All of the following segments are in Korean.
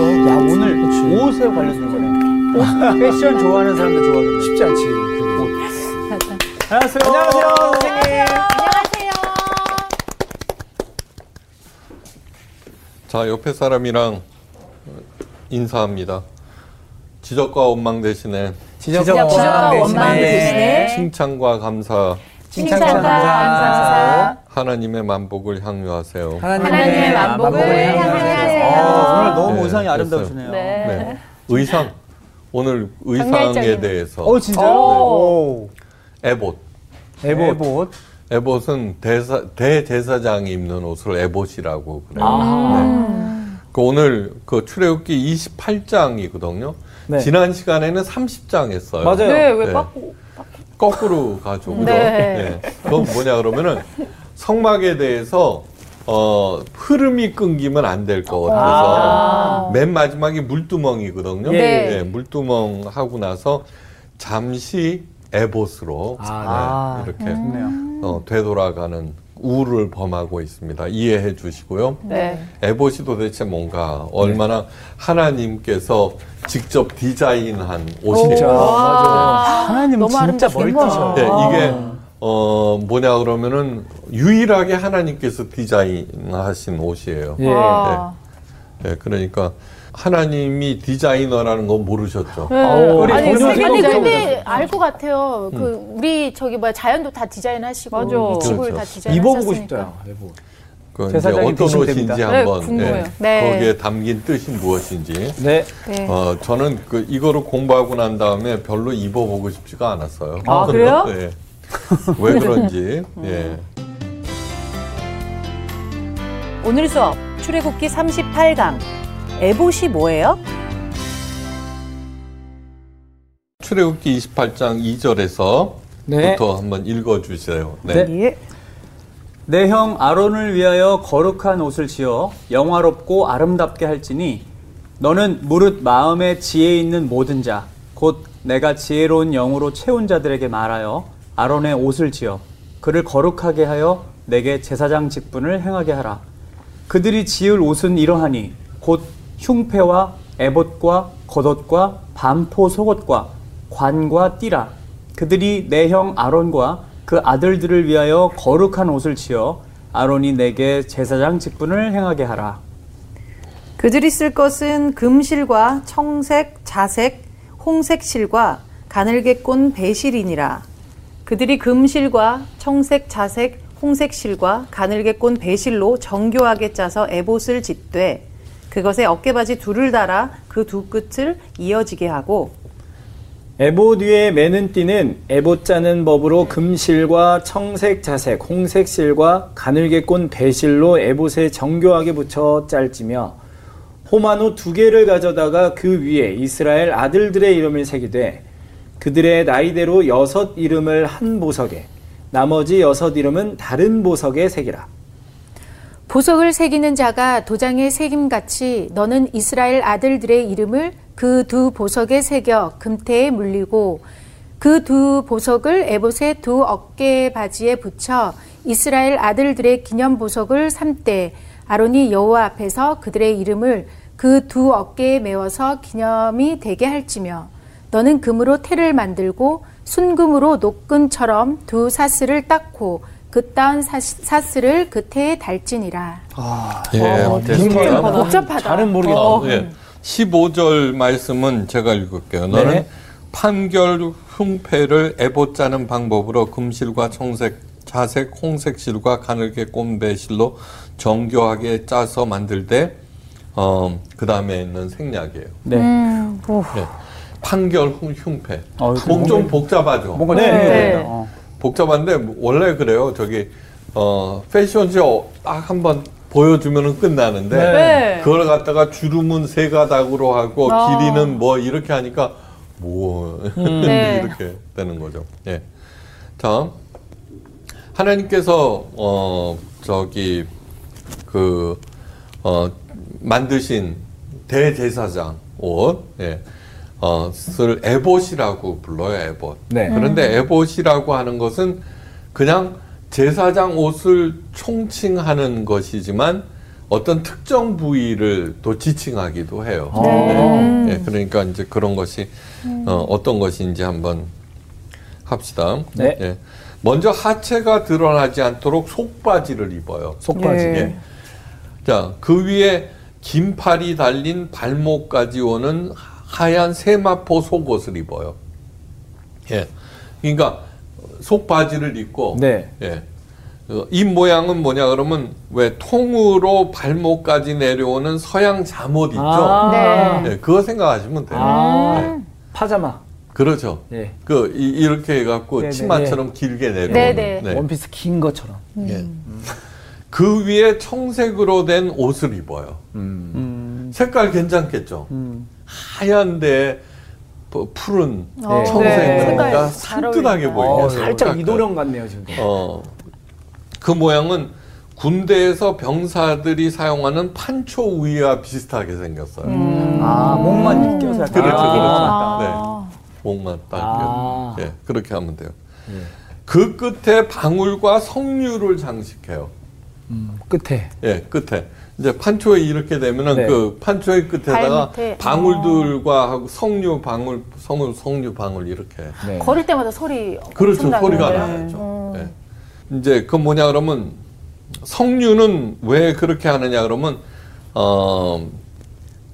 그렇죠. 야 오늘 옷에 관련된 거네. 패션 좋아하는 사람들 좋아하겠네. 쉽지 않지. 그게. 안녕하세요. 안녕하세요, 선생님. 안녕하세요. 자, 옆에 사람이랑 인사합니다. 지적과 원망 대신에 지적과 지적과 원망 대신에 칭찬과 감사, 칭찬과 칭찬과 감사. 하나님의 만복을 향유하세요. 하나님의 만복을 향하세요. 어, 오늘 너무 네, 의상이. 아름다우시네요. 네. 네. 의상. 오늘 의상에. 대해서 어 진짜요? 오. 에봇. 에봇. 에봇. 에봇 은 대사, 대제사장이 입는 옷을 에봇이라고 그래요. 아. 네. 그 오늘 그 출애굽기 28장이거든요. 네. 지난 시간에는 30장 했어요. 맞아요. 네, 왜 네. 빠꾸? 거꾸로 가죠. 그죠? 네. 네. 그건 뭐냐 그러면은 성막에 대해서 어, 흐름이 끊기면 안 될 것 같아서 아. 맨 마지막이 물두멍이거든요. 네. 예, 물두멍 하고 나서 잠시 에봇으로 아, 네, 이렇게 좋네요. 어, 되돌아가는 우를 범하고 있습니다. 이해해 주시고요. 네. 에봇이 도대체 뭔가 얼마나 하나님께서 직접 디자인한 옷이에요. 하나님 진짜. 멀티셔. 네, 아. 이게 어 뭐냐 그러면은 유일하게 하나님께서 디자인하신 옷이에요. 예. 와. 네, 그러니까 하나님이 디자이너라는 건 모르셨죠. 네. 아우, 우리 아니, 근데, 생각해 근데 알 것 같아요. 그 우리 저기 뭐야 자연도 다 디자인하시고 맞아. 이 지구를 그렇죠. 다 디자인하셨으니까. 입어보고 싶다. 에봇. 그 이제 어떤 옷인지 됩니다. 네, 한번 궁금해요. 네. 거기에 담긴 뜻이 무엇인지. 네. 네. 어 저는 그 이거를 공부하고 난 다음에 별로 입어보고 싶지가 않았어요. 아, 그래요? 네. 왜 그런지. 예. 오늘 수업 출애굽기 38강 에봇이 뭐예요? 출애굽기 28장 2절에서부터 네. 한번 읽어 주세요. 네. 네. 예. 내형 아론을 위하여 거룩한 옷을 지어 영화롭고 아름답게 할지니 너는 무릇 마음에 지혜 있는 모든 자 곧 내가 지혜로운 영으로 채운 자들에게 말하여 아론의 옷을 지어 그를 거룩하게 하여 내게 제사장 직분을 행하게 하라 그들이 지을 옷은 이러하니 곧 흉패와 에봇과 겉옷과 반포 속옷과 관과 띠라 그들이 내 형 아론과 그 아들들을 위하여 거룩한 옷을 지어 아론이 내게 제사장 직분을 행하게 하라. 그들이 쓸 것은 금실과 청색, 자색, 홍색 실과 가늘게 꼰 배실이니라. 그들이 금실과 청색, 자색, 홍색 실과 가늘게 꼰 배실로 정교하게 짜서 에봇을 짓되 그것에 어깨바지 둘을 달아 그 두 끝을 이어지게 하고 에봇 위에 매는 띠는 에봇 짜는 법으로 금실과 청색 자색, 홍색 실과 가늘게 꼰 배실로 에봇에 정교하게 붙여 짤지며 호마노 두 개를 가져다가 그 위에 이스라엘 아들들의 이름을 새기되 그들의 나이대로 여섯 이름을 한 보석에 나머지 여섯 이름은 다른 보석에 새기라. 보석을 새기는 자가 도장에 새김같이 너는 이스라엘 아들들의 이름을 그 두 보석에 새겨 금태에 물리고 그 두 보석을 에봇의 두 어깨 바지에 붙여 이스라엘 아들들의 기념 보석을 삼때 아론이 여호와 앞에서 그들의 이름을 그 두 어깨에 메워서 기념이 되게 할지며 너는 금으로 태를 만들고 순금으로 노끈처럼 두 사슬을 닦고 그따운 사- 사슬을 그 태에 달지니라. 예, 어, 됐습니다. 복잡하다. 잘은 모르겠다. 어, 예. 15절 말씀은 제가 읽을게요. 너는 네. 판결 흉패를 에봇 짜는 방법으로 금실과 청색, 자색, 홍색 실과 가늘게 꼰 배실로 정교하게 짜서 만들되 어, 그 다음에 있는 생략이에요. 네. 예. 판결 흉- 흉패. 어, 복좀 복잡하죠. 뭔가 네. 네. 네. 어. 복잡한데 원래 그래요. 저기 어, 패션쇼 딱 한 번 보여주면은 끝나는데 네. 그걸 갖다가 주름은 세 가닥으로 하고 아. 길이는 뭐 이렇게 하니까 뭐 네. 이렇게 되는 거죠. 예. 자 하나님께서 어 저기 그 어, 만드신 대제사장 옷, 예, 어, 쓸 에봇이라고 불러요, 에봇. 네. 그런데 에봇이라고 하는 것은 그냥 제사장 옷을 총칭하는 것이지만 어떤 특정 부위를 또 지칭하기도 해요. 아. 네. 예, 그러니까 이제 그런 것이 어, 어떤 것인지 한번 합시다. 네. 예. 먼저 하체가 드러나지 않도록 속바지를 입어요. 속바지. 예. 예. 자, 그 위에 긴 팔이 달린 발목까지 오는 하얀 세마포 속옷을 입어요. 예. 그러니까 속바지를 입고 네. 예. 어, 이 모양은 뭐냐 그러면 왜 통으로 발목까지 내려오는 서양 잠옷 있죠? 아. 네. 예, 그거 생각하시면 돼요. 아. 네. 파자마. 그렇죠. 예. 그 이, 이렇게 해갖고 네네. 치마처럼 길게 내려오는. 네네. 네. 원피스 긴 것처럼. 예. 그 위에 청색으로 된 옷을 입어요. 음. 음, 색깔 괜찮겠죠? 음. 하얀데 뭐 푸른 네. 청색 네. 그러니까 색깔 잘 산뜻하게. 보이게 어, 살짝 이도령 같네요 지금. 어, 그 모양은 군대에서 병사들이 사용하는 판초 위와 비슷하게 생겼어요. 아, 목만 껴서 약간 그렇죠, 그렇죠. 맞다. 네. 목만 딱. 아. 예, 그렇게 하면 돼요. 예. 그 끝에 방울과 석류를 장식해요. 음, 끝에. 예, 끝에. 이제 판초에 이렇게 되면은 네. 그 판초의 끝에다가 발 밑에. 방울들과 하고 석류 방울, 석류, 석류 방울 이렇게. 네. 걸을 때마다 소리 그렇죠. 엄청 소리가. 나죠. 음. 예. 이제 그 뭐냐 그러면 석류는 왜 그렇게 하느냐 그러면 어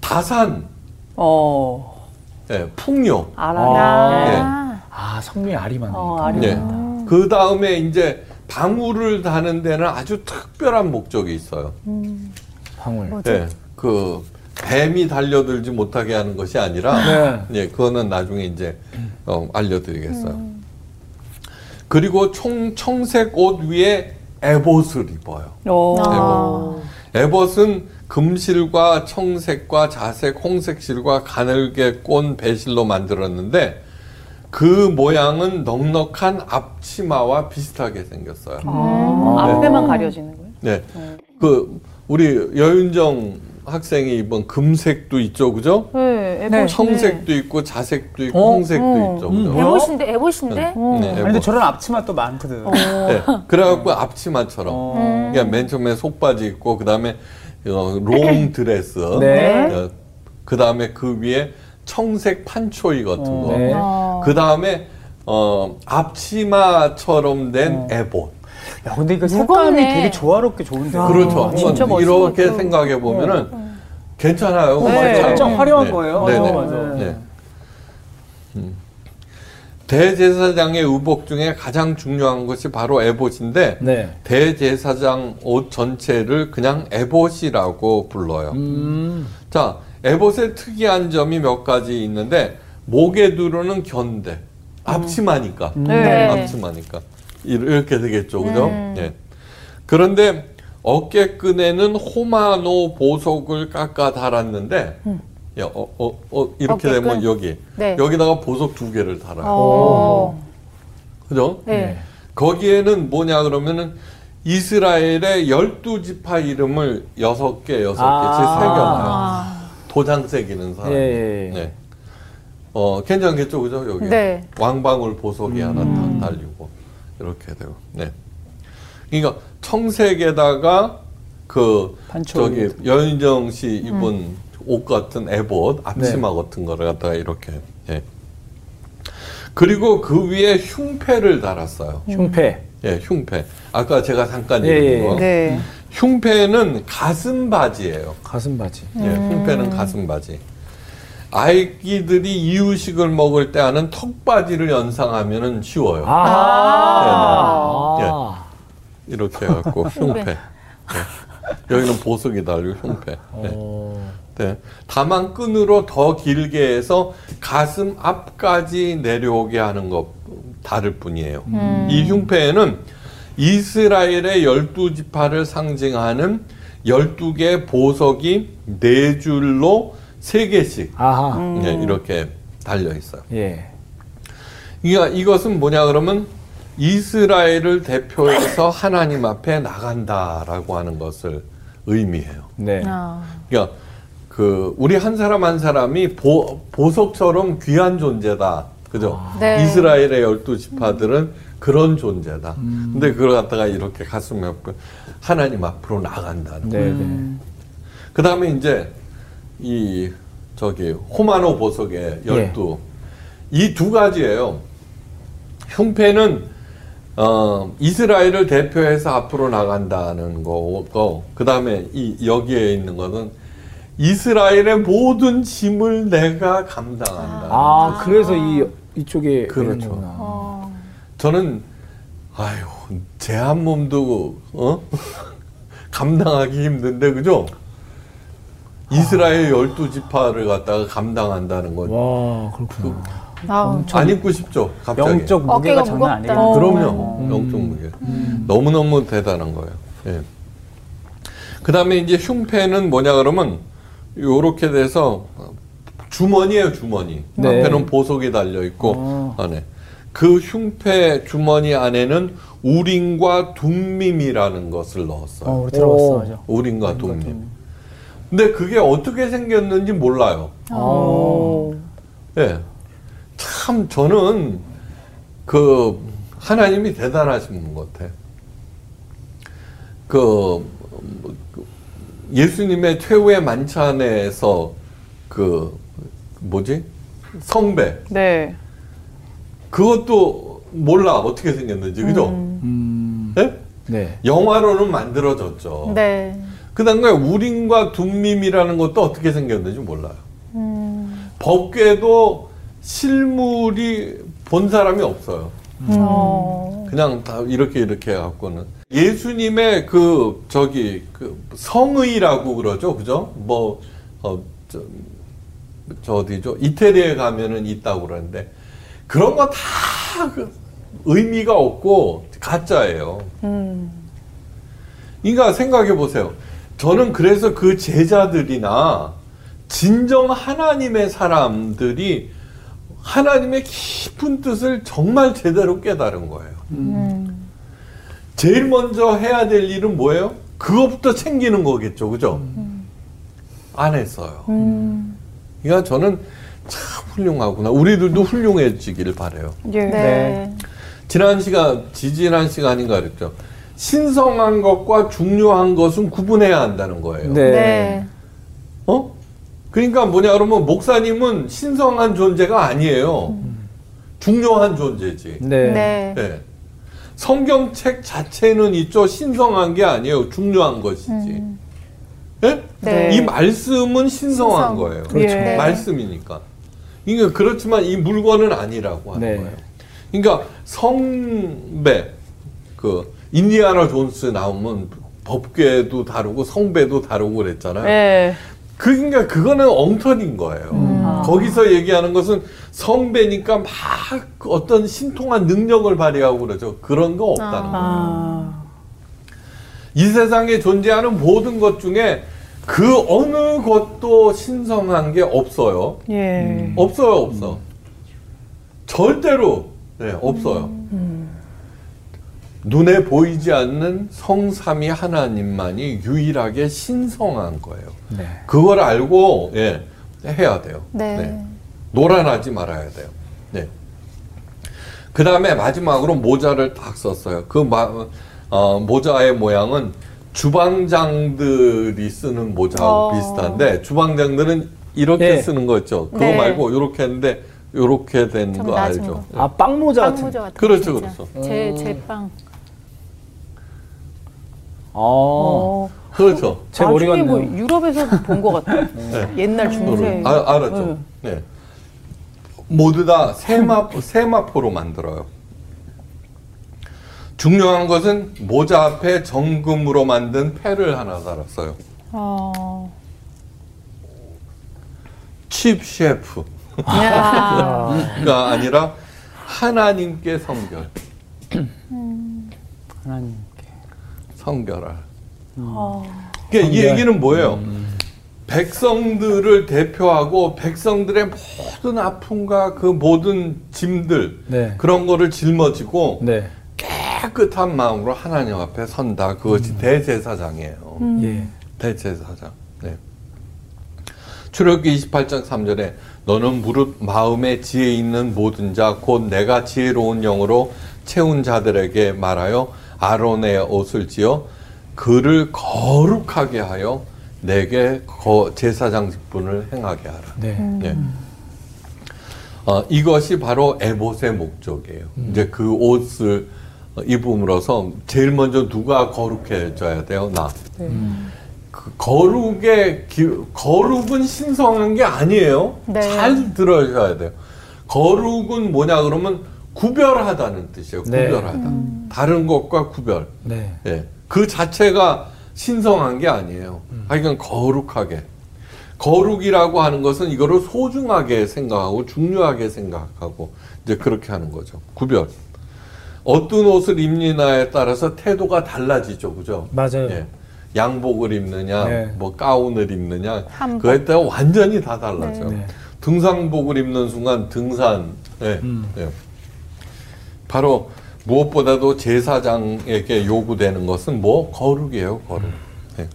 다산, 어, 예, 풍요. 알아. 아. 아 성류에 알이 많네. 어, 알이 예. 많다. 그 다음에 이제 방울을 다는 데는 아주 특별한 목적이 있어요. 방 울. 뭐죠? 예. 그 뱀이 달려들지 못하게 하는 것이 아니라 네. 예, 그거는 나중에 이제 어, 알려드리겠어요. 그리고 총 청색 옷 위에 에봇을 입어요. 어. 아. 에봇은 금실과 청색과 자색, 홍색실과 가늘게 꼰 배실로 만들었는데 그 모양은 넉넉한 앞치마와 비슷하게 생겼어요. 아, 앞에만 가려지는 거예요? 네. 그 우리 여윤정 학생이 입은 금색도 있죠, 그죠? 네, 네. 에봇. 청색도 있고 자색도 있고 어? 홍색도 어. 있죠, 음, 그죠? 뭐야? 에봇인데 에봇인데? 네, 아니, 근데 에봇. 저런 앞치마 또 많거든. 네. 그래갖고 앞치마처럼. 어. 그러니까 맨 처음에 속바지 입고 그다음에 어, 롱 드레스. 네. 그 다음에 그 위에 청색 판초의 같은 거. 네. 어. 그 다음에 어, 앞치마처럼 된 에봇. 야, 근데 이거 색감이 무겁네. 되게 조화롭게 좋은데. 그렇죠. 아, 진짜 한번 멋있어 이렇게. 생각해 보면은 괜찮아요. 네. 진짜. 엄청 화려한 네. 거예요. 네네. 맞아. 네. 음. 대제사장의 의복 중에 가장 중요한 것이 바로 에봇인데 네. 대제사장 옷 전체를 그냥 에봇이라고 불러요. 음. 자, 에봇의 특이한 점이 몇 가지 있는데 목에 두르는 견대, 앞치마니까, 네. 앞치마니까 이렇게 되겠죠, 그죠? 예. 그런데 어깨끈에는 호마노 보석을 깎아 달았는데, 야, 어, 어, 어, 이렇게 어깨끈? 되면 여기 네. 여기다가 보석 두 개를 달아요, 어. 그죠? 네. 거기에는 뭐냐 그러면은 이스라엘의 열두 지파 이름을 여섯 개, 여섯 개씩 아. 새겨놔요. 아. 도장 새기는 사람. 예, 예, 예. 네. 어, 괜찮겠죠, 그죠? 여기. 네. 왕방울 보석이 하나 딱 달리고, 이렇게 되고, 네. 그러니까 청색에다가 그, 판초 저기, 여인정 씨 입은 옷 같은 에봇, 앞치마 네. 같은 거를 갖다가 이렇게, 예. 그리고 그 위에 흉패를 달았어요. 흉패. 예, 흉패. 아까 제가 잠깐 예, 얘기한 예. 거. 네. 흉패는 가슴 바지예요. 가슴 바지. 예, 흉패는 가슴 바지. 아이기들이 이유식을 먹을 때 하는 턱바지를 연상하면은 쉬워요. 아. 네, 네. 아. 이렇게 해갖고 흉패. 네. 여기는 보석이 달리고 흉패. 네. 어. 네. 다만 끈으로 더 길게 해서 가슴 앞까지 내려오게 하는 것 다를 뿐이에요. 이 흉패에는 이스라엘의 열두 지파를 상징하는 열두 개 보석이 네 줄로 세 개씩 아하. 네, 이렇게 달려 있어요. 예. 이거, 이것은 뭐냐 그러면 이스라엘을 대표해서 하나님 앞에 나간다라고 하는 것을 의미해요. 네. 아. 그러니까 그 우리 한 사람 한 사람이 보, 보석처럼 귀한 존재다. 그죠? 네. 이스라엘의 열두 지파들은 그런 존재다. 근데 그걸 갖다가 이렇게 가슴에 하나님 앞으로 나간다는 네, 네. 그 다음에 이제 이 저기 호마노 보석의 열두 이두 가지예요. 흉패는 어, 이스라엘을 대표해서 앞으로 나간다는 거고 그 다음에 이 여기에 있는 거는 이스라엘의 모든 짐을 내가 감당한다. 아, 그래서 이 이쪽에 그렇죠. 있는구나. 어. 저는 아유 제 한 몸도 어? 감당하기 힘든데 그죠? 이스라엘 열두 지파를 갖다가 감당한다는 건 와, 그렇구나. 아, 안 입고 싶죠. 갑자기. 영적 무게가 장난. 아니에요. 그럼요. 영적 무게. 너무 너무 대단한 거예요. 예. 그다음에 이제 흉패는 뭐냐 그러면 요렇게 돼서 주머니예요 주머니. 네. 앞에는 보석이 달려 있고 어. 안에 그 흉패 주머니 안에는 우림과 둠밈이라는 것을 넣었어요. 어, 들어봤어, 오. 맞아. 우림과 둠밈. 근데 그게 어떻게 생겼는지 몰라요. 어. 예. 참 저는 그 하나님이 대단하신 분 같아. 그 예수님의 최후의 만찬에서 그 뭐지 성배 네. 그것도 몰라 어떻게 생겼는지 그죠? 음. 예? 네. 영화로는 만들어졌죠. 네. 그 다음에 우림과 둠밈이라는 것도 어떻게 생겼는지 몰라요. 음. 법궤도 실물이 본 사람이 없어요. 어. 그냥 다 이렇게 이렇게 해갖고는 예수님의 그 저기 그 성의라고 그러죠, 그죠? 뭐 어, 저, 저 어디죠? 이태리에 가면은 있다고 그러는데 그런 거다그 의미가 없고 가짜예요. 음. 그러니까 생각해 보세요. 저는 그래서 그 제자들이나 진정 하나님의 사람들이 하나님의 깊은 뜻을 정말 제대로 깨달은 거예요. 음. 제일 먼저 해야 될 일은 뭐예요? 그것부터 챙기는 거겠죠. 그죠? 안 했어요. 음. 그러니까 저는 참 훌륭하구나. 우리들도 훌륭해지기를 바래요. 예. 네. 지난 시간, 지지난 시간인가 그랬죠. 신성한 것과 중요한 것은 구분해야 한다는 거예요. 네. 네. 어? 그러니까 뭐냐 그러면 목사님은 신성한 존재가 아니에요. 중요한 존재지. 네. 네. 네. 성경책 자체는 있죠. 신성한 게 아니에요. 중요한 것이지. 음. 예? 네. 이 말씀은 신성한 신성. 거예요. 그렇죠. 네. 말씀이니까. 그러니까 그렇지만 이 물건은 아니라고 하는 네. 거예요. 그러니까 성배 그 인디아나 존스 나오면 법궤도 다르고 성배도 다르고 그랬잖아요. 네. 그러니까 그거는 엉터리인 거예요. 음. 거기서 얘기하는 것은 성배니까 막 어떤 신통한 능력을 발휘하고 그러죠. 그런 거 없다는 거예요. 아. 이 세상에 존재하는 모든 것 중에 그 어느 것도 신성한 게 없어요. 예. 없어요, 없어. 절대로 네, 없어요. 눈에 보이지 않는 성삼위 하나님만이 유일하게 신성한 거예요. 네. 그걸 알고 예, 해야 돼요. 네. 노란하지 말아야 돼요. 네. 그 다음에 마지막으로 모자를 딱 썼어요. 그 마, 어, 모자의 모양은 주방장들이 쓰는 모자하고 어. 비슷한데 주방장들은 이렇게 네. 쓰는 거 있죠. 그거 네. 말고 이렇게 했는데 이렇게 된좀거 알죠? 거. 네. 아, 빵 모자 같은. 빵 모자 같은 그렇죠. 그렇죠. 제, 제 빵. 어. 어. 그렇죠. 제 머리 나중에 같네요. 뭐 유럽에서 본 것 같아요. 옛날 중세. 아, 알았죠. 네. 모두 다 세마포, 세마포로 만들어요. 중요한 것은 모자 앞에 정금으로 만든 패를 하나 달았어요. 어. 칩 셰프. 야. 가 아니라 하나님께 성결, 하나님께. 성결할. 어. 그러니까 이. 얘기는 뭐예요? 백성들을 대표하고 백성들의 모든 아픔과 그 모든 짐들 네. 그런 거를 짊어지고 네. 깨끗한 마음으로 하나님 앞에 선다. 그것이 대제사장이에요. 예. 대제사장. 네. 출애굽기 28장 3절에 너는 무릇 마음에 지혜 있는 모든 자 곧 내가 지혜로운 영으로 채운 자들에게 말하여 아론의 옷을 지어 그를 거룩하게 하여 내게 거- 제사장 직분을 행하게 하라. 네. 예. 어, 이것이 바로 에봇의 목적이에요. 이제 그 옷을 입음으로써 제일 먼저 누가 거룩해져야 돼요? 나. 그 거룩의 기, 거룩은 신성한 게 아니에요. 네. 잘 들어셔야 돼요. 거룩은 뭐냐 그러면 구별하다는 뜻이에요. 네. 구별하다. 다른 것과 구별. 네. 예. 그 자체가 신성한 게 아니에요. 하여간 거룩하게. 거룩이라고 하는 것은 이거를 소중하게 생각하고 중요하게 생각하고 이제 그렇게 하는 거죠. 구별. 어떤 옷을 입느냐에 따라서 태도가 달라지죠. 그죠? 맞아요. 예. 양복을 입느냐, 네. 뭐 가운을 입느냐, 한복. 그에 따라 완전히 다 달라져. 요 네. 등산복을 입는 순간 등산. 예. 음. 예. 바로 무엇보다도 제사장에게 요구되는 것은 뭐 거룩이에요, 거룩. 예.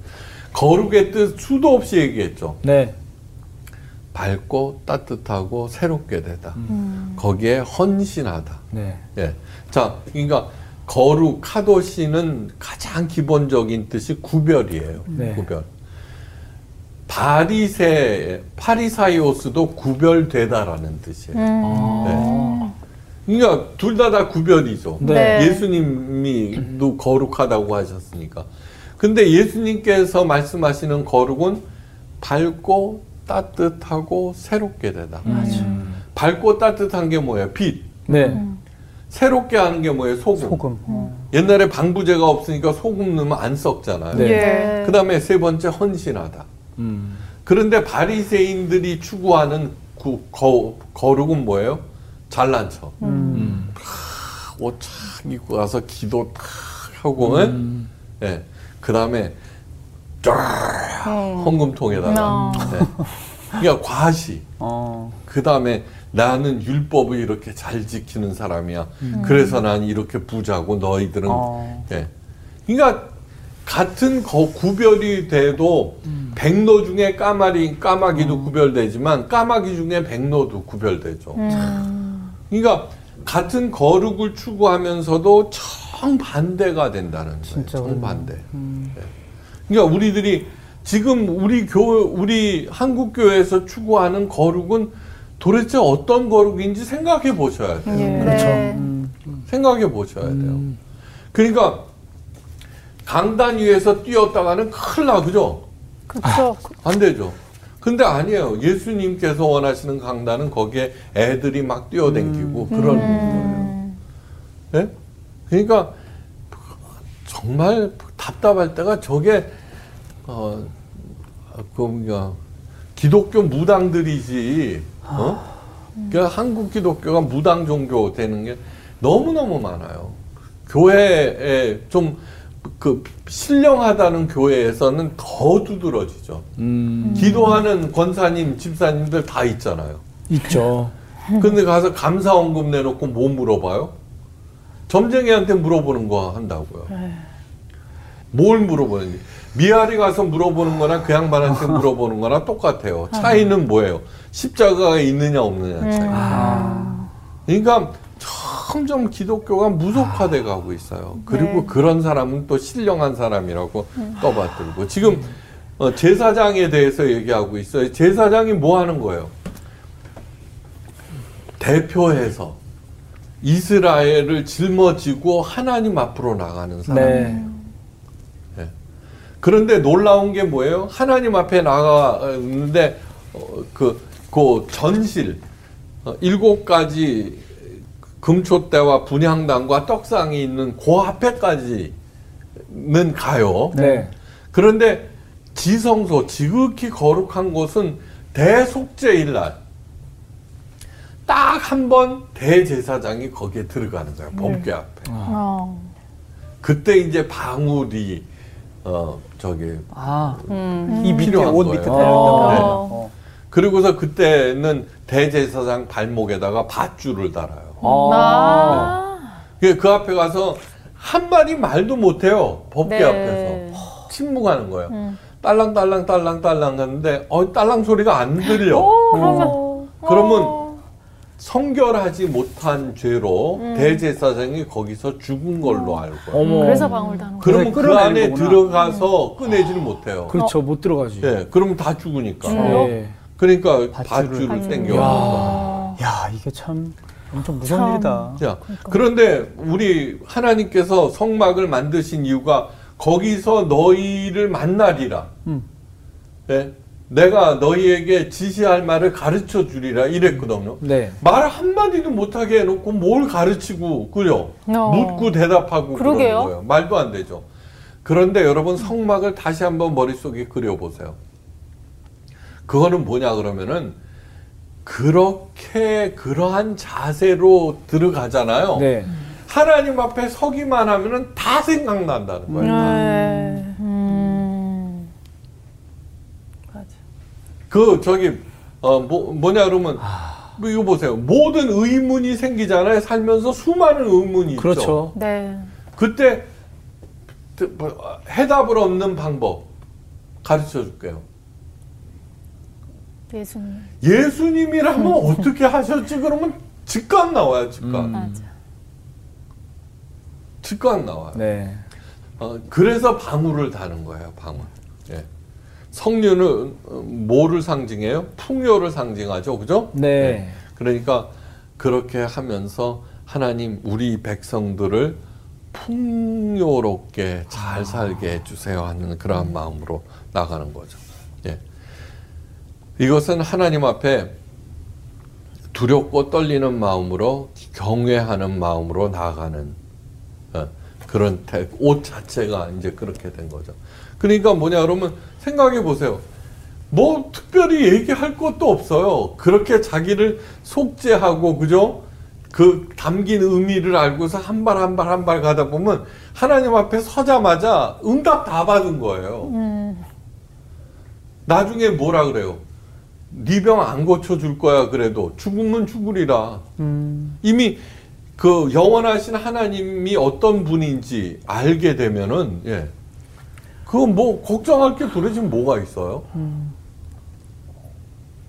거룩의 뜻 수도 없이 얘기했죠. 네. 밝고 따뜻하고 새롭게 되다. 거기에 헌신하다. 네. 예. 자, 그러니까 거룩 카도시는 가장 기본적인 뜻이 구별이에요. 네. 구별. 바리세 파리사이오스도 구별되다라는 뜻이에요. 아. 그러니까 둘 다 다 구별이죠. 네. 예수님이 또 거룩하다고 하셨으니까. 근데 예수님께서 말씀하시는 거룩은 밝고 따뜻하고 새롭게 되다. 음. 밝고 따뜻한 게 뭐예요? 빛. 네. 새롭게 하는 게 뭐예요? 소금. 소금. 어. 옛날에 방부제가 없으니까 소금 넣으면 안 썩잖아요. 네. 예. 그 다음에 세 번째 헌신하다. 음. 그런데 바리새인들이 추구하는 그 거, 거룩은 뭐예요? 잘난 척. 음. 옷착 입고 가서 기도 탁 하고, 응? 예. 그 다음에 쫙 헌금통에다가. 어. 예. 그러니까 과시. 어. 그 다음에 나는 율법을 이렇게 잘 지키는 사람이야. 그래서 난 이렇게 부자고 너희들은 어. 예. 그러니까 같은 거 구별이 돼도 백로 중에 까마리 까마귀도 구별되지만 까마귀 중에 백로도 구별되죠. 그러니까 같은 거룩을 추구하면서도 정반대가 된다는 거예요. 진짜 정반대. 예. 그러니까 우리들이 지금 우리 교 우리 한국 교회에서 추구하는 거룩은 도대체 어떤 거룩인지 생각해 보셔야 돼요. 예. 그렇죠. 네. 생각해 보셔야 돼요. 그러니까 강단 위에서 뛰었다가는 큰일 나, 그죠? 그렇죠. 안 되죠. 근데 아니에요. 예수님께서 원하시는 강단은 거기에 애들이 막 뛰어댕기고 그런 거예요. 예? 그러니까 정말 답답할 때가 저게 어, 그 뭐냐 기독교 무당들이지. 어? 그러니까 한국 기독교가 무당 종교 되는 게 너무 너무 많아요. 교회에 좀 그 신령하다는 교회에서는 더 두드러지죠. 음. 기도하는 권사님, 집사님들 다 있잖아요. 있죠. 근데 가서 감사 원금 내놓고 뭐 물어봐요? 점쟁이한테 물어보는 거 한다고요. 뭘 물어보는지. 미아리 가서 물어보는 거나 그 양반한테 물어보는 거나 똑같아요. 차이는 뭐예요? 십자가가 있느냐 없느냐 차이. 그러니까 점점 기독교가 무속화돼 가고 있어요. 그리고 그런 사람은 또 신령한 사람이라고 떠받들고 지금 어, 제사장에 대해서 얘기하고 있어요. 제사장이 뭐 하는 거예요? 대표해서 이스라엘을 짊어지고 하나님 앞으로 나가는 사람. 네. 그런데 놀라운 게 뭐예요? 하나님 앞에 나가는데 어, 그, 그 전실 어, 일곱 가지 금초대와 분향단과 떡상이 있는 그 앞에까지는 가요. 네. 그런데 지성소 지극히 거룩한 곳은 대속죄일 날. 딱 한 번 대제사장이 거기에 들어가는 거예요. 법궤 앞에. 어. 그때 이제 방울이 어 저기 아, 이 밑에 필요한 옷. 밑에 어. 달렸던 어. 거. 그리고서 그때는 대제사장 발목에다가 밧줄을 달아요. 어. 아. 그, 그 앞에 가서 한 마디 말도 못해요. 법궤 네. 앞에서 침묵하는 거예요. 딸랑 딸랑 딸랑 딸랑 하는데 어 딸랑 소리가 안 들려. 오, 그러면 그러면 성결하지 못한 죄로 대제사장이 거기서 죽은 걸로 알고. 어머. 그래서 방울 다는 거. 그러면 그 안에 거구나. 들어가서 꺼내지를 못해요. 그렇죠. 못 들어가지. 예, 그러면 다 죽으니까. 음. 네. 그러니까 밧줄을. 밧줄을 당겨. 야. 야, 이게 참 엄청 무서운 참. 일이다. 자, 그런데 우리 하나님께서 성막을 만드신 이유가 거기서 너희를 만나리라. 음. 예? 내가 너희에게 지시할 말을 가르쳐 주리라 이랬거든요. 네. 말 한마디도 못하게 해놓고 뭘 가르치고 그려 어. 묻고 대답하고 그러는. 거예요. 말도 안 되죠. 그런데 여러분 성막을 다시 한번 머릿속에 그려보세요. 그거는 뭐냐 그러면은 그렇게 그러한 자세로 들어가잖아요. 네. 하나님 앞에 서기만 하면은 다 생각난다는 거예요. 네. 음. 맞아. 그 저기 어 뭐, 뭐냐 그러면 뭐 이거 보세요. 모든 의문이 생기잖아요. 살면서 수많은 의문이 있죠. 그렇죠. 네. 그때 뭐, 해답을 얻는 방법 가르쳐 줄게요. 예수님. 예수님이라면 어떻게 하셨지? 그러면 즉각 나와요. 즉각. 음. 맞아. 즉각 나와요. 네. 어, 그래서 방울을 다는 거예요. 방울. 예. 석류는 어, 뭐를 상징해요? 풍요를 상징하죠. 그죠? 네. 그러니까 그렇게 하면서 하나님 우리 백성들을 풍요롭게 잘 살게 해주세요 하는 그러한 마음으로 나가는 거죠. 예. 이것은 하나님 앞에 두렵고 떨리는 마음으로 경외하는 마음으로 나아가는 어, 그런 태- 옷 자체가 이제 그렇게 된 거죠. 그러니까 뭐냐 그러면 생각해 보세요. 뭐 특별히 얘기할 것도 없어요. 그렇게 자기를 속죄하고 그죠? 그 담긴 의미를 알고서 한 발 한 발 한 발 가다 보면 하나님 앞에 서자마자 응답 다 받은 거예요. 음. 나중에 뭐라 그래요? 네 병 안 고쳐 줄 거야 그래도 죽으면 죽으리라. 음. 이미 그 영원하신 하나님이 어떤 분인지 알게 되면은 예. 그거 뭐 걱정할 게 도대체 뭐가 있어요?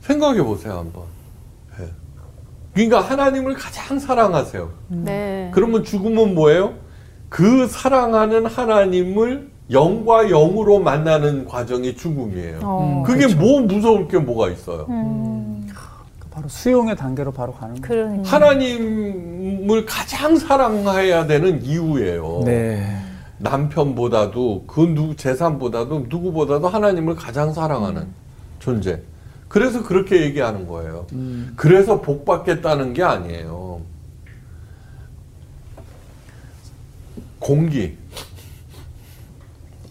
생각해 보세요 한번. 예. 그러니까 하나님을 가장 사랑하세요. 네. 그러면 죽으면 뭐예요? 그 사랑하는 하나님을 영과 영으로 만나는 과정이 죽음이에요. 어. 그게 뭐 무서울 게 뭐가 있어요? 음. 바로 수용의 단계로 바로 가는 거예요. 그러니까. 하나님을 가장 사랑해야 되는 이유예요. 네. 남편보다도 그 누구 재산보다도 누구보다도 하나님을 가장 사랑하는 존재. 그래서 그렇게 얘기하는 거예요. 그래서 복 받겠다는 게 아니에요. 공기.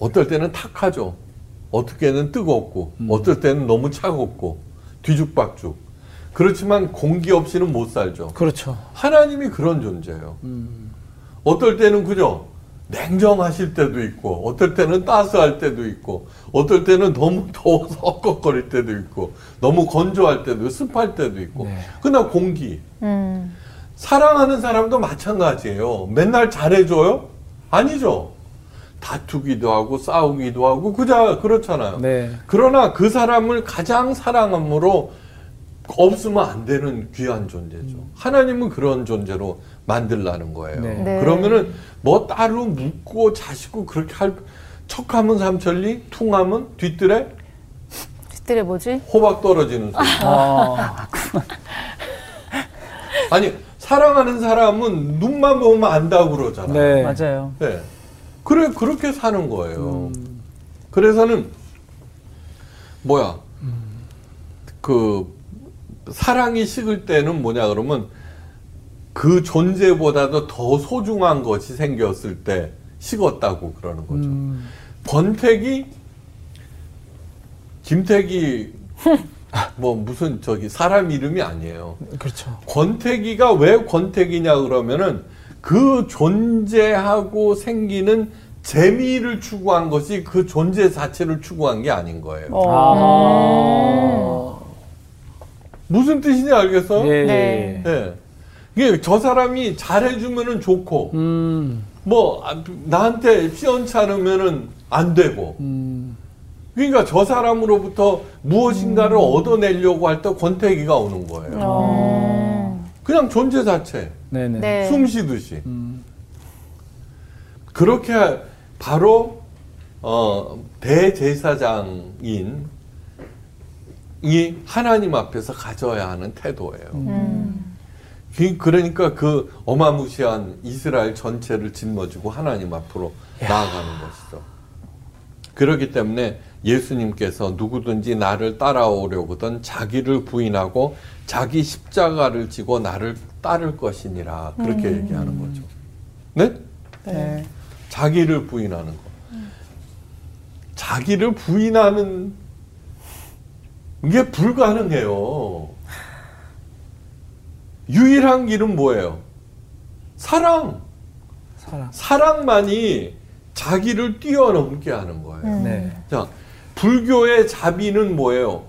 어떨 때는 탁하죠. 어떻게는 뜨겁고, 어떨 때는 너무 차갑고, 뒤죽박죽. 그렇지만 공기 없이는 못 살죠. 그렇죠. 하나님이 그런 존재예요. 어떨 때는 그죠? 냉정하실 때도 있고, 어떨 때는 따스할 때도 있고, 어떨 때는 너무 더워서 헉헉거릴 때도 있고, 너무 건조할 때도, 습할 때도 있고. 네. 그러나 공기. 음. 사랑하는 사람도 마찬가지예요. 맨날 잘해줘요? 아니죠. 다투기도 하고, 싸우기도 하고, 그자, 그렇잖아요. 네. 그러나 그 사람을 가장 사랑함으로 없으면 안 되는 귀한 존재죠. 하나님은 그런 존재로 만들라는 거예요. 네. 네. 그러면은 뭐 따로 묻고 자시고 그렇게 할 척하면 삼천리, 퉁하면 뒤뜰에 뒷뜰에 뭐지? 호박 떨어지는 소리. 아, 아니 사랑하는 사람은 눈만 보면 안다고 그러잖아요. 네. 맞아요. 네. 그래 그렇게 사는 거예요. 그래서는 뭐야 그 사랑이 식을 때는 뭐냐 그러면 그 존재보다도 더 소중한 것이 생겼을 때 식었다고 그러는 거죠. 권택이 김택이 뭐 무슨 저기 사람 이름이 아니에요. 그렇죠. 권태기가 왜 권태기냐 그러면은 그 존재하고 생기는 재미를 추구한 것이 그 존재 자체를 추구한 게 아닌 거예요. 아. 무슨 뜻인지 알겠어요? 예. 네. 예. 이게 저 사람이 잘해주면은 좋고, 음. 뭐, 아, 나한테 시원찮으면은 안 되고. 음. 그러니까 저 사람으로부터 무엇인가를 얻어내려고 할 때 권태기가 오는 거예요. 어. 그냥 존재 자체. 네네. 네. 숨 쉬듯이. 음. 그렇게 바로 어, 대제사장인 이 하나님 앞에서 가져야 하는 태도예요. 음. 그- 그러니까 그 어마무시한 이스라엘 전체를 짊어지고 하나님 앞으로 나아가는 것이죠. 그렇기 때문에 예수님께서 누구든지 나를 따라오려거든 자기를 부인하고 자기 십자가를 지고 나를 따를 것이니라 그렇게 얘기하는 거죠. 네? 네. 자기를 부인하는 거. 자기를 부인하는 이게 불가능해요. 유일한 길은 뭐예요? 사랑. 사랑. 사랑만이 자기를 뛰어넘게 하는 거예요. 네. 자, 불교의 자비는 뭐예요?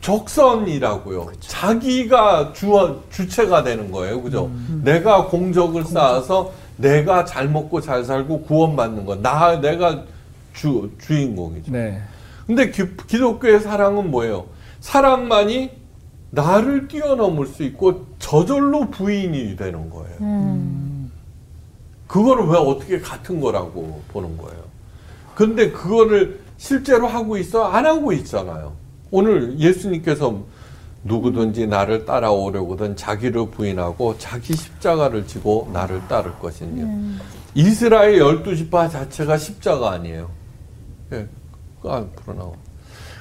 적선이라고요. 자기가 주, 주체가 되는 거예요. 그죠? 내가 공적을 쌓아서 내가 잘 먹고 잘 살고 구원받는 거. 나, 내가 주, 주인공이죠. 네. 근데 기, 기독교의 사랑은 뭐예요? 사랑만이 나를 뛰어넘을 수 있고 저절로 부인이 되는 거예요. 음. 그거를 왜 어떻게 같은 거라고 보는 거예요? 근데 그거를 실제로 하고 있어? 안 하고 있잖아요. 오늘 예수님께서 누구든지 나를 따라오려거든 자기를 부인하고 자기 십자가를 지고 나를 따를 것이니 이스라엘 열두 지파 자체가 십자가 아니에요. 예, 그 앞으로 나와.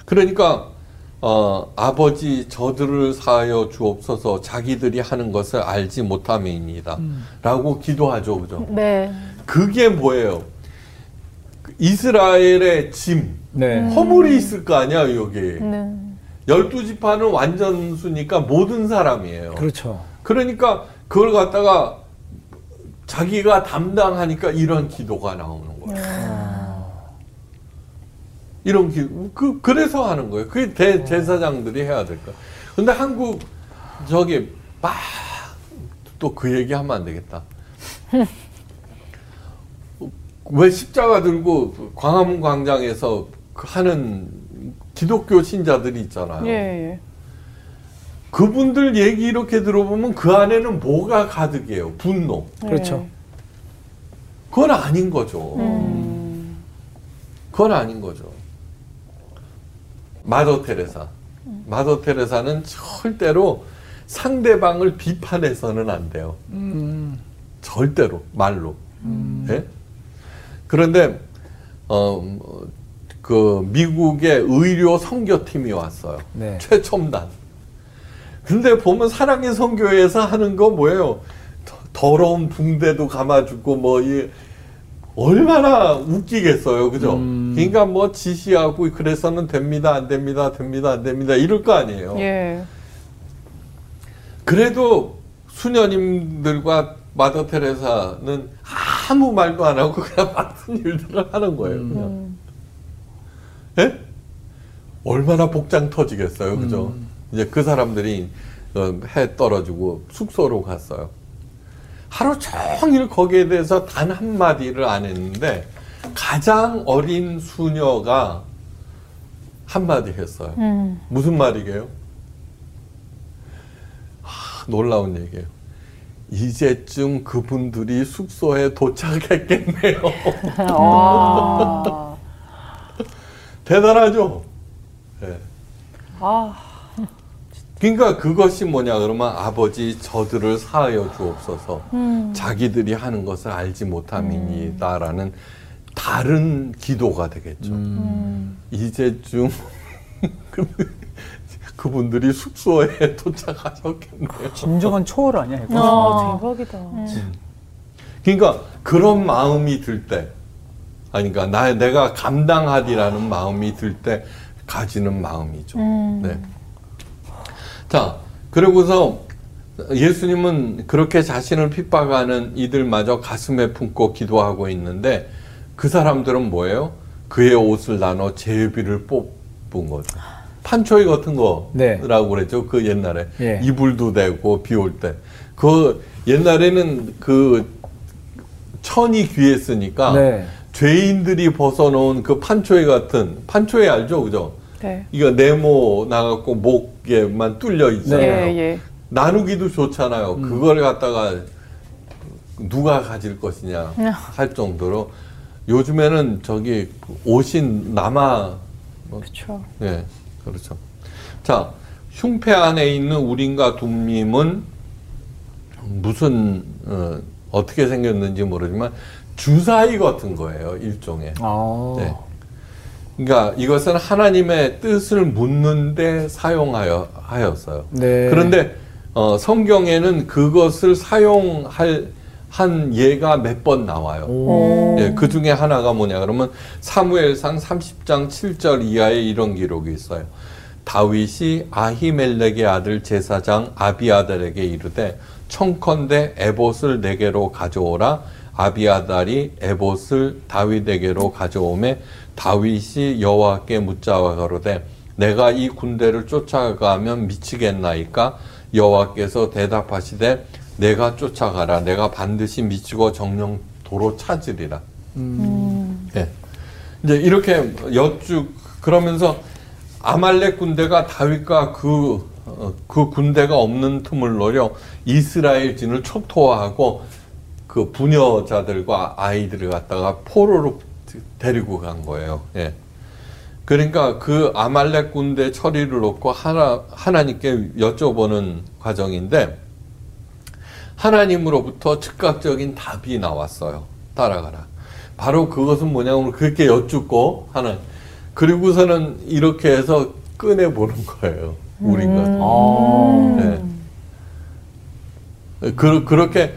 그러니까 어, 아버지 저들을 사하여 주옵소서 자기들이 하는 것을 알지 못함이니이다. 라고 기도하죠. 그죠? 네. 그게 뭐예요? 이스라엘의 짐, 네. 허물이 있을 거 아니야, 여기. 네. 열두 지파는 완전수니까 모든 사람이에요. 그렇죠. 그러니까 그걸 갖다가 자기가 담당하니까 이런 기도가 나오는 거예요. 이런 기, 그, 그래서 하는 거예요. 그게 대, 제사장들이 해야 될 거예요. 근데 한국, 저기, 막, 또 그 얘기 하면 안 되겠다. 왜 십자가 들고 광화문 광장에서 그 하는 기독교 신자들이 있잖아요. 예, 예. 그분들 얘기 이렇게 들어보면 그 안에는 뭐가 가득해요? 분노. 그렇죠. 그건 아닌 거죠. 음. 그건 아닌 거죠. 마더 테레사. 마더 테레사는 절대로 상대방을 비판해서는 안 돼요. 음. 절대로 말로. 예? 그런데 어, 그 미국의 의료 선교팀이 왔어요. 네. 최첨단. 근데 보면 사랑의 선교회에서 하는 거 뭐예요? 더- 더러운 붕대도 감아주고 뭐 이 얼마나 웃기겠어요, 그죠? 음. 그러니까 뭐 지시하고 그래서는 됩니다, 안 됩니다, 됩니다, 안 됩니다 이럴 거 아니에요. 예. 그래도 수녀님들과 마더 테레사는 아무 말도 안 하고 그냥 맡은 일들을 하는 거예요. 그냥. 예? 얼마나 복장 터지겠어요. 그죠? 이제 그 사람들이 어, 해 떨어지고 숙소로 갔어요. 하루 종일 거기에 대해서 단 한마디를 안 했는데 가장 어린 수녀가 한마디 했어요. 음. 무슨 말이게요? 하, 놀라운 얘기예요. 이제쯤 그분들이 숙소에 도착했겠네요. 아. 대단하죠? 예. 아. 그러니까 그것이 뭐냐 그러면 아버지 저들을 사하여 주옵소서 음. 자기들이 하는 것을 알지 못함이니다라는 다른 기도가 되겠죠. 음. 이제쯤 그- 그분들이 숙소에 도착하셨겠네요. 진정한 초월 아니야 이거? 아, 대박이다. 그러니까 그런 마음이 들 때, 아니, 그러니까 나 내가 감당하리라는 마음이 들 때 가지는 마음이죠. 음. 네. 자, 그러고서 예수님은 그렇게 자신을 핍박하는 이들마저 가슴에 품고 기도하고 있는데 그 사람들은 뭐예요? 그의 옷을 나눠 제비를 뽑은 거죠. 판초이 같은 네. 거라고 그랬죠. 그 옛날에 예. 이불도 되고 비 올 때. 그 옛날에는 그 천이 귀했으니까 네. 죄인들이 벗어놓은 그 판초이 같은 판초이 알죠, 그죠? 네. 이거 네모 나갖고 목에만 뚫려 있잖아요. 예, 예. 나누기도 좋잖아요. 그걸 갖다가 누가 가질 것이냐 할 정도로 요즘에는 저기 옷이 남아 뭐 그렇죠. 네, 그렇죠. 자, 흉패 안에 있는 우림과 둠림은 무슨 어, 어떻게 생겼는지 모르지만 주사위 같은 거예요, 일종의. 아. 네. 그러니까 이것은 하나님의 뜻을 묻는데 사용하여 하였어요. 네. 그런데 어, 성경에는 그것을 사용할 한 예가 몇 번 나와요. 오. 예, 그 중에 하나가 뭐냐 그러면 사무엘상 30장 7절 이하에 이런 기록이 있어요. 다윗이 아히멜렉의 아들 제사장 아비아달에게 이르되 청컨대 에봇을 내게로 가져오라 아비아달이 에봇을 다윗에게로 가져오매 다윗이 여호와께 묻자와 가로되 내가 이 군대를 쫓아가면 미치겠나이까 여호와께서 대답하시되 내가 쫓아가라 내가 반드시 미치고 정령 도로 찾으리라 예. 이제 이렇게 여쭈 그러면서 아말렉 군대가 다윗과 그, 어, 그 군대가 없는 틈을 노려 이스라엘 진을 초토화하고 그 부녀자들과 아이들을 갖다가 포로로 데리고 간 거예요. 예. 그러니까 그 아말렉 군대 처리를 놓고 하나, 하나님께 여쭤보는 과정인데 하나님으로부터 즉각적인 답이 나왔어요. 따라가라. 바로 그것은 뭐냐면 그렇게 여쭙고 하는 그리고서는 이렇게 해서 꺼내 보는 거예요. 우리가. 아. 네. 그, 그렇게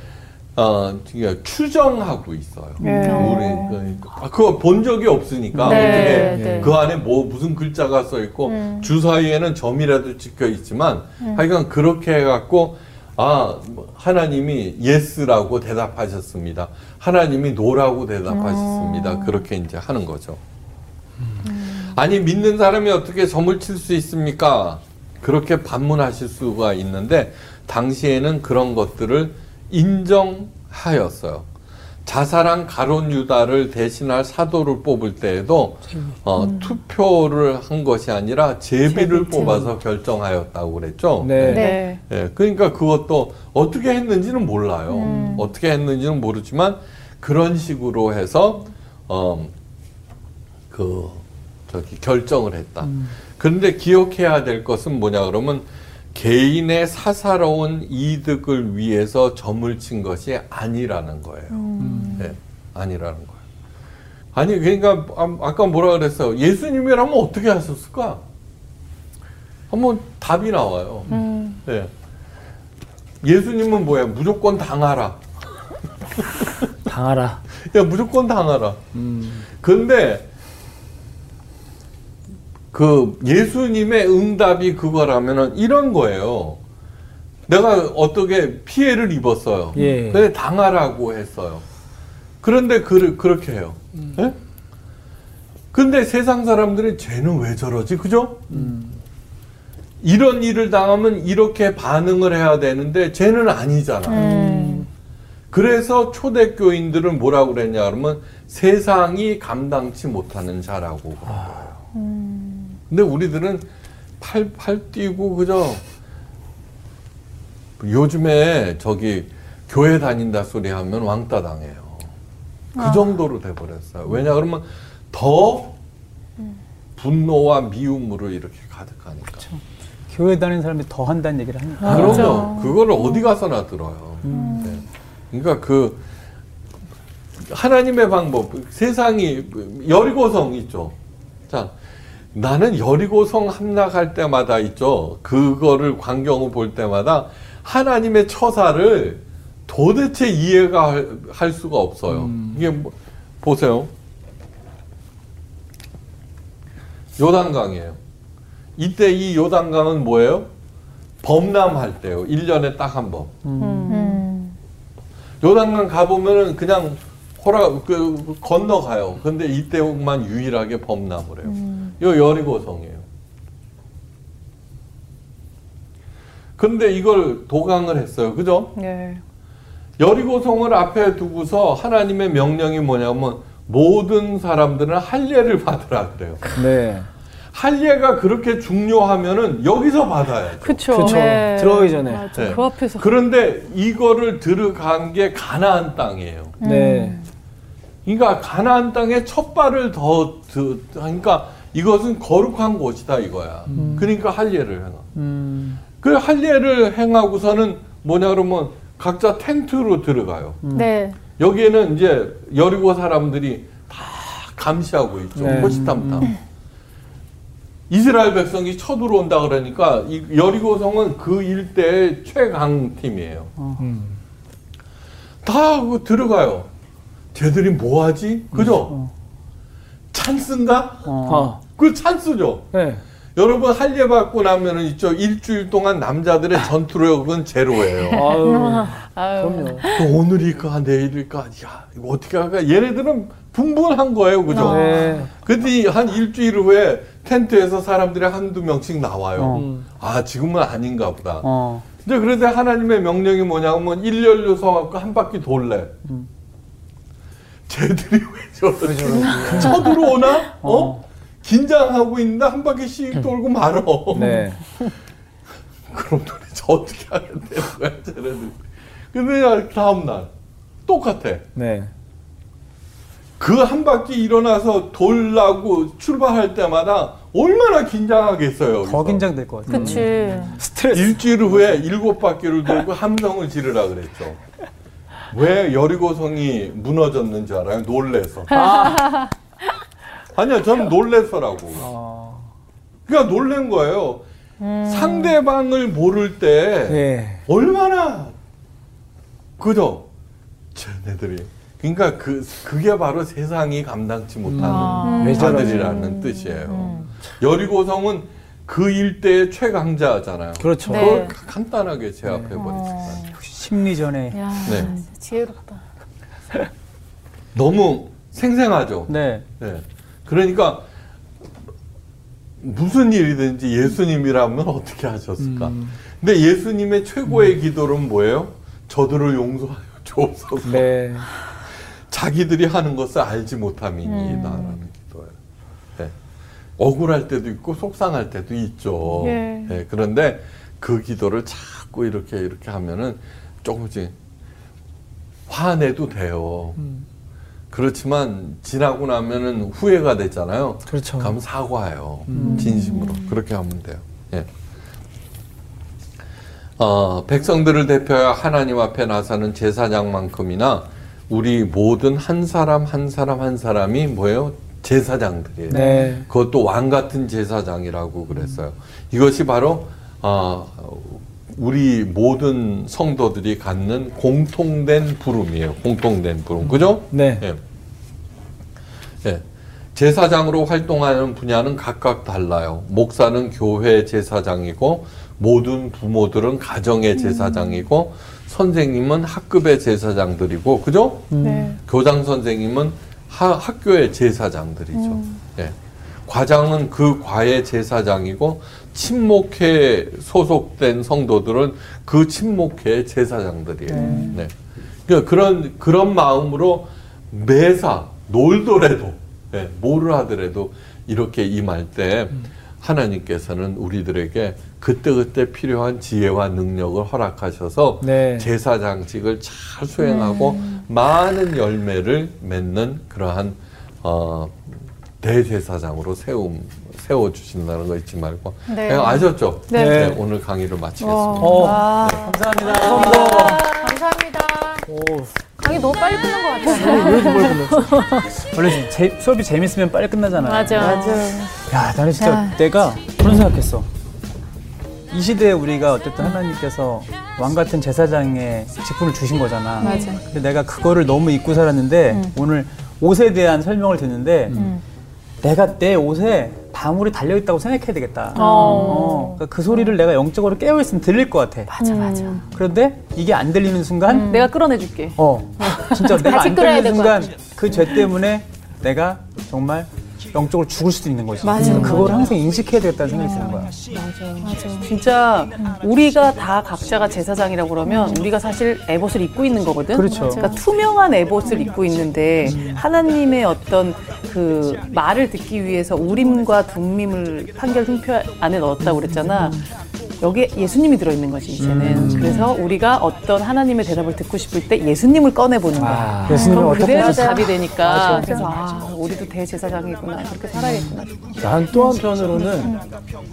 어, 추정하고 있어요. 네. 우리 그, 아, 그거 본 적이 없으니까 네, 어떻게 네. 그 안에 뭐 무슨 글자가 써 있고 주사위에는 점이라도 찍혀 있지만 하여간 그렇게 해갖고 아 뭐, 하나님이 yes라고 대답하셨습니다. 하나님이 no라고 대답하셨습니다. 그렇게 이제 하는 거죠. 아니 믿는 사람이 어떻게 점을 칠 수 있습니까? 그렇게 반문하실 수가 있는데 당시에는 그런 것들을 인정하였어요. 자살한 가룟 유다를 대신할 사도를 뽑을 때에도 어, 투표를 한 것이 아니라 제비를 뽑아서 결정하였다고 그랬죠. 네. 네. 예, 그러니까 그것도 어떻게 했는지는 몰라요. 어떻게 했는지는 모르지만 그런 식으로 해서 어, 그 저기 결정을 했다. 그런데 기억해야 될 것은 뭐냐 그러면 개인의 사사로운 이득을 위해서 점을 친 것이 아니라는 거예요. 예, 아니라는 거예요. 아니 그러니까 아- 아까 뭐라 그랬어요? 예수님이라면 어떻게 하셨을까? 한번 답이 나와요. 예. 예수님은 뭐야? 무조건 당하라. 당하라. 야 무조건 당하라. 음. 그런데 그 예수님의 응답이 그거라면은 이런 거예요. 내가 어떻게 피해를 입었어요. 예. 근데 당하라고 했어요. 그런데 그, 그렇게 해요. 예? 근데 세상 사람들이 쟤는 왜 저러지? 그죠? 이런 일을 당하면 이렇게 반응을 해야 되는데 쟤는 아니잖아요. 그래서 초대교인들은 뭐라고 그랬냐 그러면 세상이 감당치 못하는 자라고 거예요. 근데 우리들은 팔, 팔 뛰고 그저 요즘에 저기 교회 다닌다 소리 하면 왕따 당해요. 그 정도로 돼버렸어요. 왜냐 그러면 더 분노와 미움으로 이렇게 가득하니까. 교회 다니는 사람이 더 한다는 얘기를 하니까. 아, 그럼요. 그거를 어디 가서나 들어요. 네. 그러니까 그 하나님의 방법, 세상이 여리고성 있죠. 자, 나는 여리고성 함락할 때마다 있죠. 그거를 광경을 볼 때마다 하나님의 처사를 도대체 이해가 할- 할 수가 없어요. 이게 뭐, 보세요. 요단강이에요. 이때 이 요단강은 뭐예요? 범람할 때요. 1년에 딱 한 번. 음. 요단강 가보면은 그냥 호라, 그, 건너가요. 근데 이때만 유일하게 범람을 해요. 요 여리고성이에요. 근데 이걸 도강을 했어요. 그죠? 네. 여리고성을 앞에 두고서 하나님의 명령이 뭐냐면 모든 사람들은 할례를 받으라 그래요. 네. 할례가 그렇게 중요하면은 여기서 받아야죠. 그쵸. 그렇죠. 네. 들어가기 전에. 네. 그 앞에서. 그런데 이거를 들어간 게 가나안 땅이에요. 네. 그러니까 가나안 땅에 첫 발을 더 드, 그러니까 이것은 거룩한 곳이다 이거야. 그러니까 할례를 행하. 음, 그 할례를 행하고서는 뭐냐 그러면 각자 텐트로 들어가요. 네. 여기에는 이제 여리고 사람들이 다 감시하고 있죠. 네. 호시탐탐. 이스라엘 백성이 쳐들어온다 그러니까 이 여리고 성은 그 일대의 최강 팀이에요. 음. 다그 들어가요. 쟤들이 뭐 하지? 그죠? 찬스인가? 어. 그 찬스죠. 네. 여러분 할례 받고 나면은 있죠. 일주일 동안 남자들의 전투력은 제로예요. 아유. 아유. 그럼요. 또 오늘일까 내일일까 야 이거 어떻게 할까 얘네들은 분분한 거예요 그죠 네. 근데 한 일주일 후에 텐트에서 사람들이 한두 명씩 나와요 어. 음. 아 지금은 아닌가 보다 어, 이제 그런데 하나님의 명령이 뭐냐면 일렬로 서갖고 한 바퀴 돌래 쟤들이 왜 저러지 쳐들어오나 어? 긴장하고 있는데 한 바퀴씩 돌고 말어 네. 그럼 도대체 어떻게 하면 되는 거야 쟤네들 근데 다음날 똑같아 네. 그 한 바퀴 일어나서 돌라고 출발할 때마다 얼마나 긴장하겠어요. 더 여기서. 긴장될 것 같아요. 그치. 스트레스. 일주일 후에 일곱 바퀴를 돌고 함성을 지르라 그랬죠. 왜 여리고성이 무너졌는지 알아요? 놀래서. 아 니야, 저는 놀래서라고. 어, 그러니까 놀란 거예요. 상대방을 모를 때 네. 얼마나 그죠? 쟤네들이. 그러니까 그 그게 바로 세상이 감당치 못하는 왜 저러지? 자들이라는 뜻이에요. 여리고성은 그 일대의 최강자잖아요. 그렇죠. 네. 그걸 간단하게 제압해 버리니까 심리전에. 야, 네. 지혜롭다. 너무 생생하죠. 네. 네. 그러니까 무슨 일이든지 예수님이라면 어떻게 하셨을까? 근데 예수님의 최고의 기도는 뭐예요? 저들을 용서하여 주옵소서. 네. 자기들이 하는 것을 알지 못함이니다라는 기도예요. 네. 억울할 때도 있고 속상할 때도 있죠. 예. 네, 그런데 그 기도를 자꾸 이렇게 이렇게 하면은 조금씩 화내도 돼요. 그렇지만 지나고 나면은 후회가 됐잖아요. 그렇죠. 그럼 사과해요. 진심으로 그렇게 하면 돼요. 예. 어, 백성들을 대표하여 하나님 앞에 나서는 제사장만큼이나 우리 모든 한 사람 한 사람 한 사람이 뭐예요? 제사장들이에요. 네. 그것도 왕 같은 제사장이라고 그랬어요. 이것이 바로 어, 우리 모든 성도들이 갖는 공통된 부름이에요. 공통된 부름, 그죠? 네. 예. 예. 제사장으로 활동하는 분야는 각각 달라요. 목사는 교회 제사장이고 모든 부모들은 가정의 제사장이고 선생님은 학급의 제사장들이고 그죠? 네. 교장 선생님은 하- 학교의 제사장들이죠. 예. 과장은 그 과의 제사장이고 친목회에 소속된 성도들은 그 친목회의 제사장들이에요. 네. 그러니까 그런 그런 마음으로 매사 놀더라도 예, 뭐를 하더라도 이렇게 임할 때 하나님께서는 우리들에게 그때그때 필요한 지혜와 능력을 허락하셔서 네. 제사장직을 잘 수행하고 많은 열매를 맺는 그러한 어, 대제사장으로 세움 세워 주신다는 거 잊지 말고 네. 예, 아셨죠? 네. 오늘 강의를 마치겠습니다. 어. 아, 감사합니다. 감사합니다. 오. 강의 너무 빨리 끝난 것 같아요. 원래 제, 수업이 재밌으면 빨리 끝나잖아요. 맞아. 야, 나는 진짜 야. 내가 그런 생각했어. 이 시대에 우리가 어쨌든 하나님께서 왕 같은 제사장의 직분을 주신 거잖아. 맞아. 근데 내가 그거를 너무 잊고 살았는데 오늘 옷에 대한 설명을 듣는데 내가 내 옷에 방울이 달려 있다고 생각해야 되겠다. 어, 그러니까 그 소리를 내가 영적으로 깨어 있으면 들릴 것 같아. 맞아, 맞아. 그런데 이게 안 들리는 순간 내가 끌어내줄게. 어, 진짜 내가 안 들리는 될 순간 그 죄 때문에 내가 정말 영적으로 죽을 수도 있는 거지. 맞아, 그래서 그걸. 항상 인식해야 되겠다는 생각이 드는 거야. 진짜 우리가 다 각자가 제사장이라고 그러면 우리가 사실 에봇을 입고 있는 거거든. 그렇죠. 그러니까 투명한 에봇을 입고 있는데 하나님의 어떤 그그 말을 듣기 위해서 우림과 둠밈을 판결 흉표 안에 넣었다고 그랬잖아. 여기에 예수님이 들어있는 거지 이제는. 그래서 우리가 어떤 하나님의 대답을 듣고 싶을 때 예수님을 꺼내 보는 거야. 아, 예수님은 그래야 하셨어요? 답이 되니까. 맞아. 그래서 아, 우리도 대제사장이구나. 그렇게 살아야겠구나. 난 또 한편으로는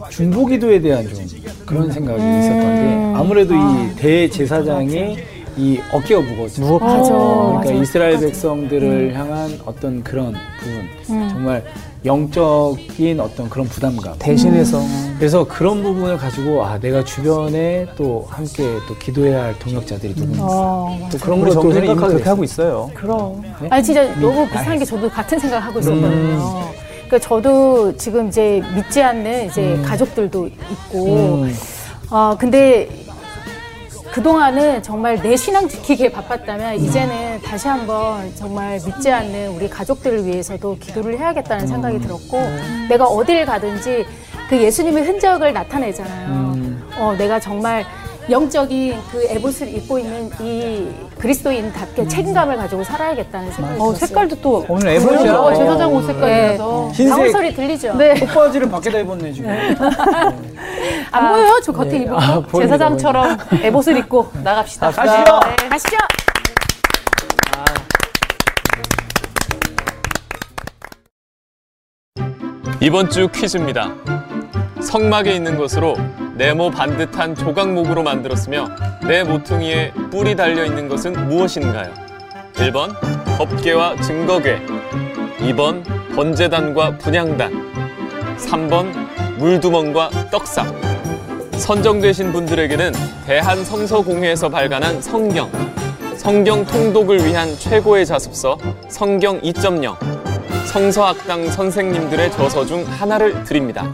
중보기도에 대한 좀 그런 생각이 있었던 게 아무래도 이 대제사장이 이 어깨가 무거웠죠. 맞아. 그러니까 맞아. 이스라엘 백성들을 향한 어떤 그런 부분, 정말 영적인 어떤 그런 부담감. 대신해서 그래서 그런 부분을 가지고 아 내가 주변에 또 함께 또 기도해야 할 동역자들이 누군지 어, 또 그런 우리 것도 정부는 이미 그렇게 하고. 있어요. 그럼. 네? 아니 진짜 너무 비슷한 게 저도 같은 생각을 하고 있었거든요. 그러니까 저도 지금 이제 믿지 않는 이제 가족들도 있고, 음. 어 근데 그 동안은 정말 내 신앙 지키기에 바빴다면 이제는 다시 한번 정말 믿지 않는 우리 가족들을 위해서도 기도를 해야겠다는 생각이 들었고, 내가 어딜 가든지 그 예수님의 흔적을 나타내잖아요. 어 내가 정말 영적인 그 에봇을 입고 있는 이 그리스도인답게 책임감을 가지고 살아야겠다는 생각이 어, 들었어요. 색깔도 또 오늘 에봇이야. 어, 제사장 옷 색깔이라서. 흰색 방울 소리 들리죠? 네. 꽃바지를 밖에다 입었네 지금. 안 보여요? 저 겉에 입은 거? 아, 보입니다, 제사장처럼 에봇을 입고 나갑시다. 가시죠. 네, 가시죠. 이번 주 퀴즈입니다. 성막에 있는 것으로 네모 반듯한 조각목으로 만들었으며 네 모퉁이에 뿔이 달려 있는 것은 무엇인가요? 1번 법궤와 증거궤 2번 번제단과 분향단 3번 물두멍과 떡상 선정되신 분들에게는 대한성서공회에서 발간한 성경 성경 통독을 위한 최고의 자습서 성경 2.0 성서학당 선생님들의 저서 중 하나를 드립니다.